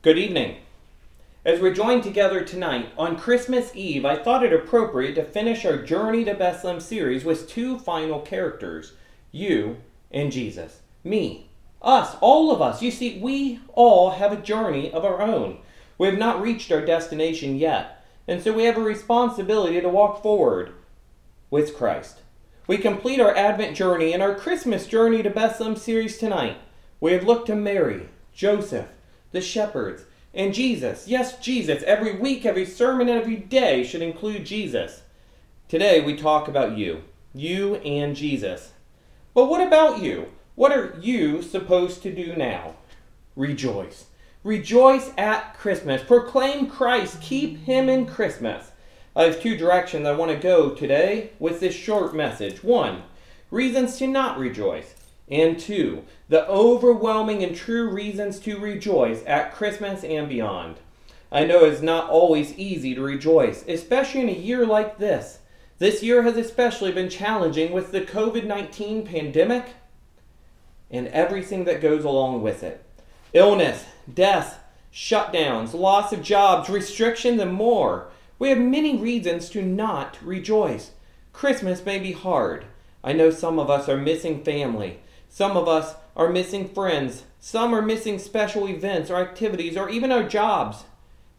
Good evening. As we're joined together tonight on Christmas Eve, I thought it appropriate to finish our Journey to Bethlehem series with two final characters you and Jesus. Me. Us. All of us. You see, we all have a journey of our own. We have not reached our destination yet, and so we have a responsibility to walk forward with Christ. We complete our Advent journey and our Christmas journey to Bethlehem series tonight. We have looked to Mary, Joseph, the shepherds, and Jesus. Yes, Jesus. Every week, every sermon, every day should include Jesus. Today, we talk about you. You and Jesus. But what about you? What are you supposed to do now? Rejoice. Rejoice at Christmas. Proclaim Christ. Keep Him in Christmas. I have two directions I want to go today with this short message. One, reasons to not rejoice. And two, the overwhelming and true reasons to rejoice at Christmas and beyond. I know it's not always easy to rejoice, especially in a year like this. This year has especially been challenging with the COVID 19 pandemic and everything that goes along with it illness, death, shutdowns, loss of jobs, restrictions, and more. We have many reasons to not rejoice. Christmas may be hard. I know some of us are missing family. Some of us are missing friends. Some are missing special events or activities or even our jobs.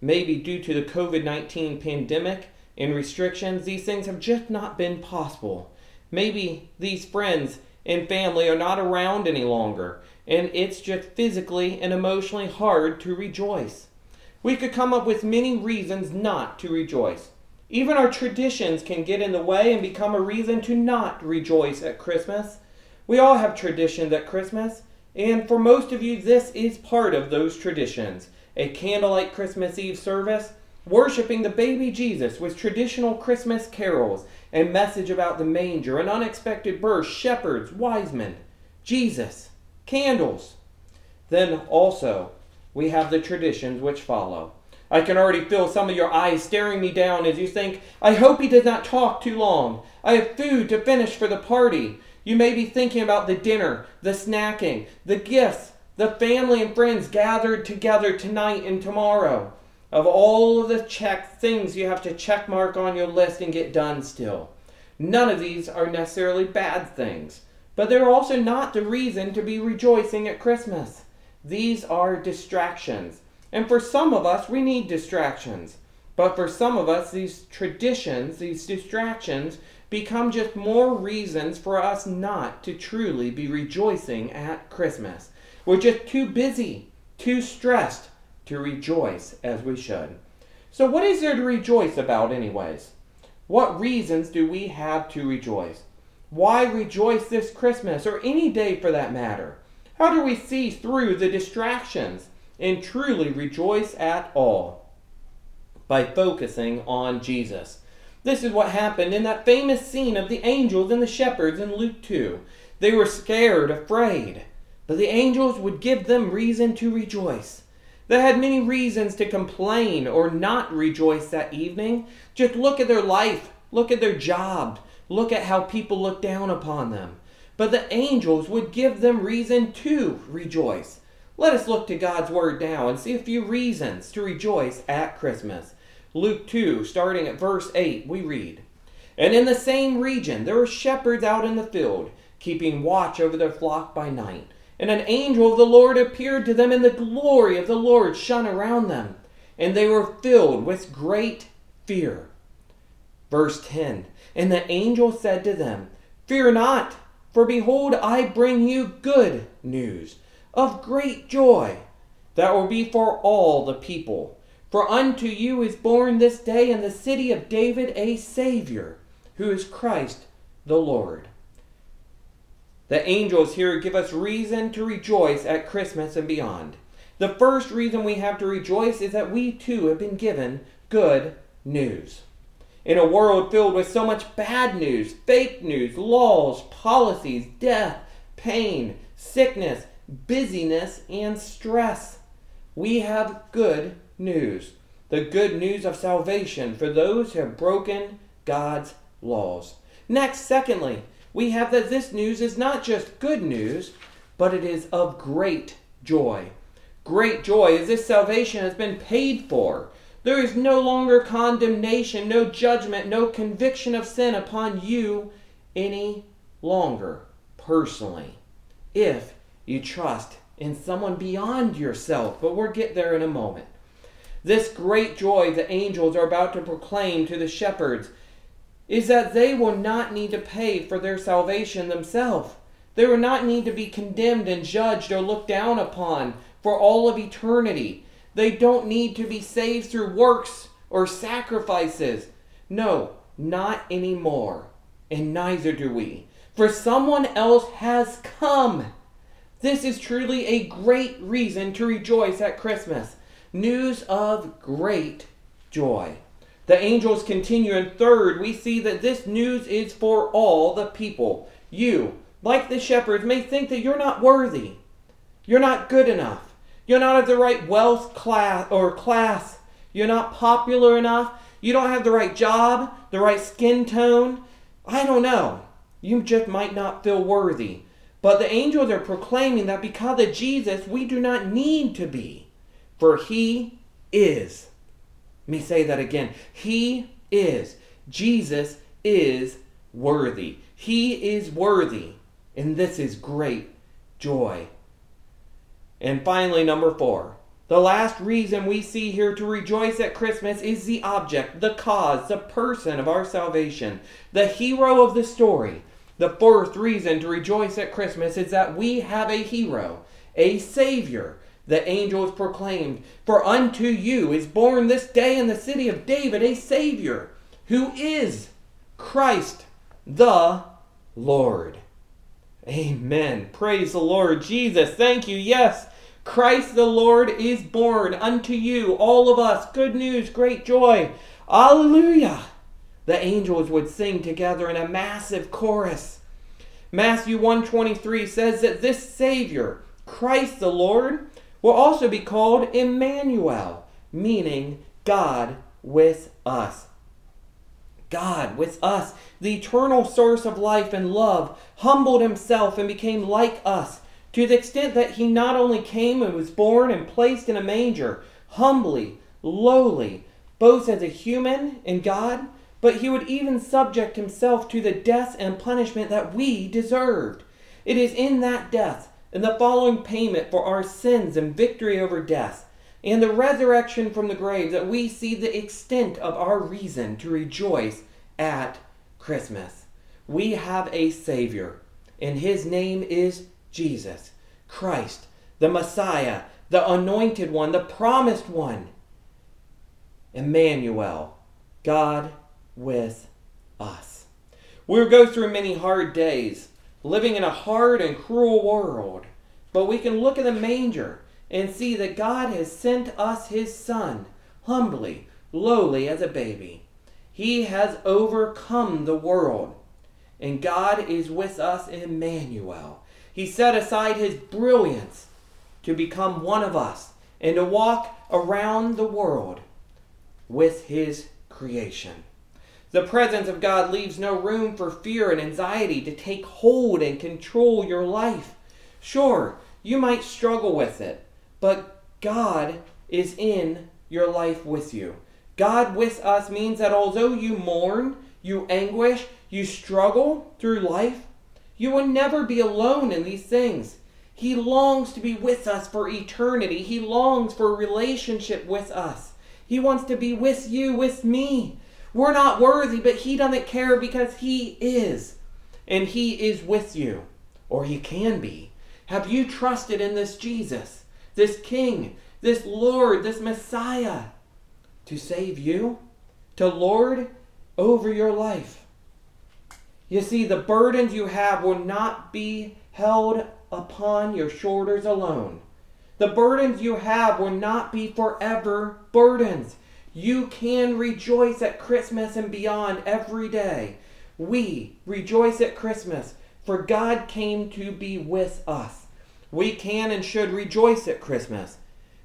Maybe due to the COVID 19 pandemic and restrictions, these things have just not been possible. Maybe these friends and family are not around any longer, and it's just physically and emotionally hard to rejoice. We could come up with many reasons not to rejoice. Even our traditions can get in the way and become a reason to not rejoice at Christmas. We all have traditions at Christmas, and for most of you, this is part of those traditions. A candlelight Christmas Eve service, worshiping the baby Jesus with traditional Christmas carols, a message about the manger, an unexpected birth, shepherds, wise men, Jesus, candles. Then also, we have the traditions which follow. I can already feel some of your eyes staring me down as you think, I hope he does not talk too long. I have food to finish for the party. You may be thinking about the dinner, the snacking, the gifts, the family and friends gathered together tonight and tomorrow. Of all of the check things you have to check mark on your list and get done still. None of these are necessarily bad things, but they're also not the reason to be rejoicing at Christmas. These are distractions. And for some of us, we need distractions. But for some of us, these traditions, these distractions, become just more reasons for us not to truly be rejoicing at Christmas. We're just too busy, too stressed to rejoice as we should. So, what is there to rejoice about, anyways? What reasons do we have to rejoice? Why rejoice this Christmas, or any day for that matter? How do we see through the distractions and truly rejoice at all? By focusing on Jesus. This is what happened in that famous scene of the angels and the shepherds in Luke 2. They were scared, afraid, but the angels would give them reason to rejoice. They had many reasons to complain or not rejoice that evening. Just look at their life, look at their job, look at how people look down upon them. But the angels would give them reason to rejoice. Let us look to God's Word now and see a few reasons to rejoice at Christmas. Luke 2, starting at verse 8, we read And in the same region there were shepherds out in the field, keeping watch over their flock by night. And an angel of the Lord appeared to them, and the glory of the Lord shone around them, and they were filled with great fear. Verse 10 And the angel said to them, Fear not, for behold, I bring you good news of great joy that will be for all the people. For unto you is born this day in the city of David a Savior, who is Christ the Lord. The angels here give us reason to rejoice at Christmas and beyond. The first reason we have to rejoice is that we too have been given good news. In a world filled with so much bad news, fake news, laws, policies, death, pain, sickness, busyness, and stress, we have good news. The good news of salvation for those who have broken God's laws. Next, secondly, we have that this news is not just good news, but it is of great joy. great joy is this salvation has been paid for. There is no longer condemnation, no judgment, no conviction of sin upon you any longer, personally, if you trust in someone beyond yourself. But we'll get there in a moment. This great joy the angels are about to proclaim to the shepherds is that they will not need to pay for their salvation themselves. They will not need to be condemned and judged or looked down upon for all of eternity. They don't need to be saved through works or sacrifices. No, not anymore. And neither do we. For someone else has come. This is truly a great reason to rejoice at Christmas. News of great joy. The angels continue, and third, we see that this news is for all the people. You, like the shepherds, may think that you're not worthy. You're not good enough. You're not of the right wealth class or class. You're not popular enough. You don't have the right job, the right skin tone. I don't know. You just might not feel worthy. But the angels are proclaiming that because of Jesus, we do not need to be. For he is let me say that again. He is. Jesus is worthy. He is worthy. And this is great joy. And finally, number four. The last reason we see here to rejoice at Christmas is the object, the cause, the person of our salvation, the hero of the story. The fourth reason to rejoice at Christmas is that we have a hero, a Savior, the angels proclaimed, For unto you is born this day in the city of David a Savior, who is Christ the Lord. Amen. Praise the Lord Jesus. Thank you. Yes, Christ the Lord is born unto you, all of us. Good news, great joy. Alleluia. The angels would sing together in a massive chorus. Matthew 123 says that this Savior, Christ the Lord, will also be called Emmanuel, meaning God with us. God with us, the eternal source of life and love, humbled himself and became like us to the extent that he not only came and was born and placed in a manger, humbly, lowly, both as a human and God, but he would even subject himself to the death and punishment that we deserved. It is in that death and the following payment for our sins and victory over death, and the resurrection from the grave, that we see the extent of our reason to rejoice at Christmas. We have a Savior, and His name is Jesus, Christ, the Messiah, the Anointed One, the Promised One. Emmanuel, God with us. We will go through many hard days living in a hard and cruel world. But we can look at the manger and see that God has sent us his Son, humbly, lowly as a baby. He has overcome the world, and God is with us Emmanuel. He set aside his brilliance to become one of us and to walk around the world with his creation. The presence of God leaves no room for fear and anxiety to take hold and control your life. Sure, you might struggle with it, but God is in your life with you. God with us means that although you mourn, you anguish, you struggle through life, you will never be alone in these things. He longs to be with us for eternity. He longs for a relationship with us. He wants to be with you, with me. We're not worthy, but He doesn't care because He is. And He is with you, or He can be. Have you trusted in this Jesus, this King, this Lord, this Messiah to save you, to Lord over your life? You see, the burdens you have will not be held upon your shoulders alone. The burdens you have will not be forever burdens. You can rejoice at Christmas and beyond every day. We rejoice at Christmas, for God came to be with us. We can and should rejoice at Christmas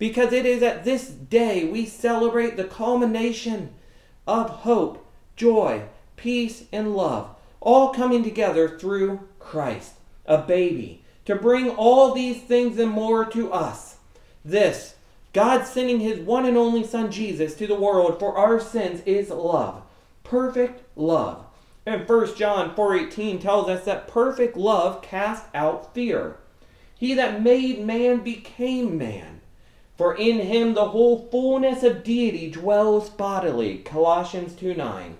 because it is at this day we celebrate the culmination of hope, joy, peace, and love, all coming together through Christ, a baby, to bring all these things and more to us. This, God sending his one and only Son Jesus to the world for our sins, is love. Perfect love. And 1 John 4:18 tells us that perfect love casts out fear. He that made man became man. For in him the whole fullness of deity dwells bodily. Colossians 2:9.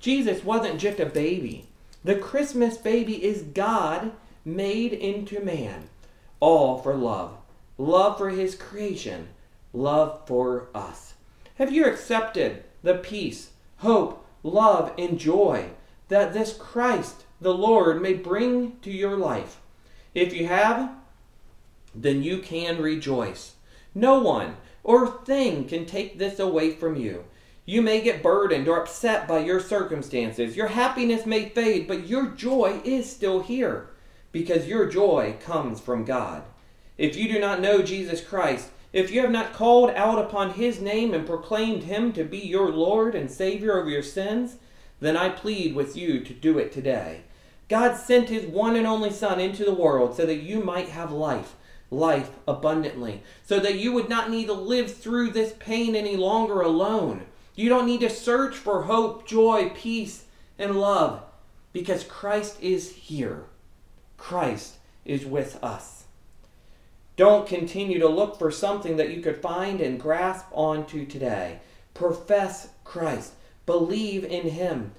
Jesus wasn't just a baby. The Christmas baby is God made into man, all for love. Love for his creation, love for us. Have you accepted the peace, hope, love, and joy that this Christ, the Lord, may bring to your life? If you have, then you can rejoice. No one or thing can take this away from you. You may get burdened or upset by your circumstances. Your happiness may fade, but your joy is still here because your joy comes from God. If you do not know Jesus Christ, if you have not called out upon his name and proclaimed him to be your Lord and Savior of your sins, then I plead with you to do it today. God sent his one and only Son into the world so that you might have life life abundantly, so that you would not need to live through this pain any longer alone. You don't need to search for hope, joy, peace, and love because Christ is here. Christ is with us. Don't continue to look for something that you could find and grasp onto today. Profess Christ. Believe in Him.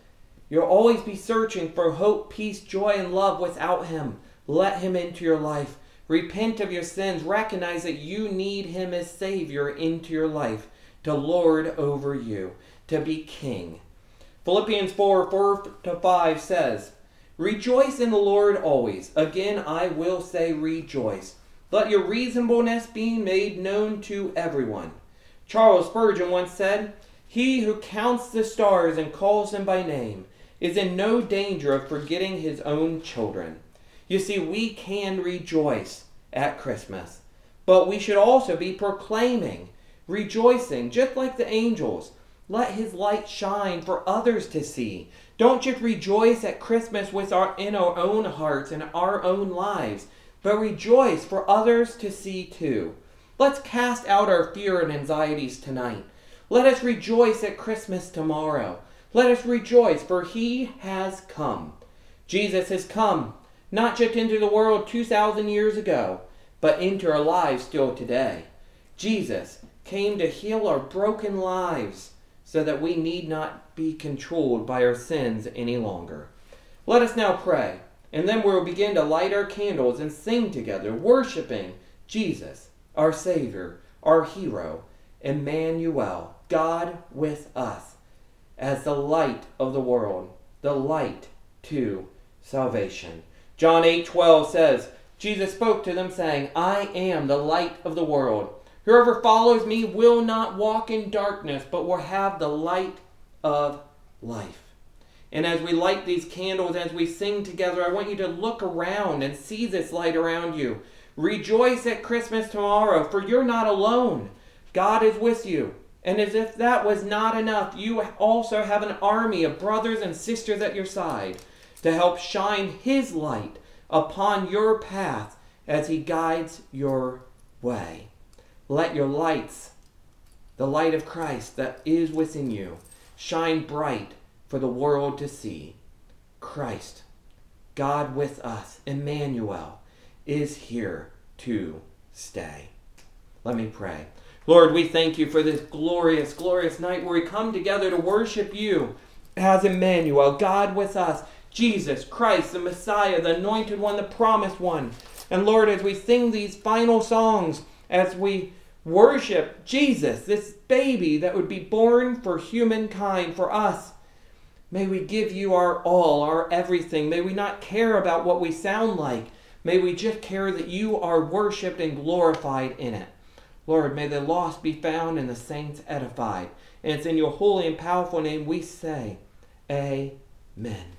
You'll always be searching for hope, peace, joy, and love without Him. Let Him into your life. Repent of your sins. Recognize that you need Him as Savior into your life, to lord over you, to be King. Philippians 4 4 to 5 says, Rejoice in the Lord always. Again, I will say, rejoice. Let your reasonableness be made known to everyone. Charles Spurgeon once said, He who counts the stars and calls them by name is in no danger of forgetting his own children. You see, we can rejoice at Christmas, but we should also be proclaiming, rejoicing, just like the angels. Let his light shine for others to see. Don't just rejoice at Christmas with our in our own hearts and our own lives, but rejoice for others to see too. Let's cast out our fear and anxieties tonight. Let us rejoice at Christmas tomorrow. Let us rejoice, for he has come. Jesus has come not just into the world 2,000 years ago, but into our lives still today. Jesus came to heal our broken lives so that we need not be controlled by our sins any longer. Let us now pray, and then we'll begin to light our candles and sing together, worshiping Jesus, our Savior, our hero, Emmanuel, God with us, as the light of the world, the light to salvation. John 8:12 says, Jesus spoke to them saying, "I am the light of the world. Whoever follows me will not walk in darkness, but will have the light of life." And as we light these candles, as we sing together, I want you to look around and see this light around you. Rejoice at Christmas tomorrow, for you're not alone. God is with you. And as if that was not enough, you also have an army of brothers and sisters at your side to help shine His light upon your path as He guides your way. Let your lights, the light of Christ that is within you, shine bright for the world to see. Christ, God with us, Emmanuel, is here to stay. Let me pray. Lord, we thank you for this glorious, glorious night where we come together to worship you as Emmanuel, God with us. Jesus Christ, the Messiah, the anointed one, the promised one. And Lord, as we sing these final songs, as we worship Jesus, this baby that would be born for humankind, for us, may we give you our all, our everything. May we not care about what we sound like. May we just care that you are worshiped and glorified in it. Lord, may the lost be found and the saints edified. And it's in your holy and powerful name we say, Amen.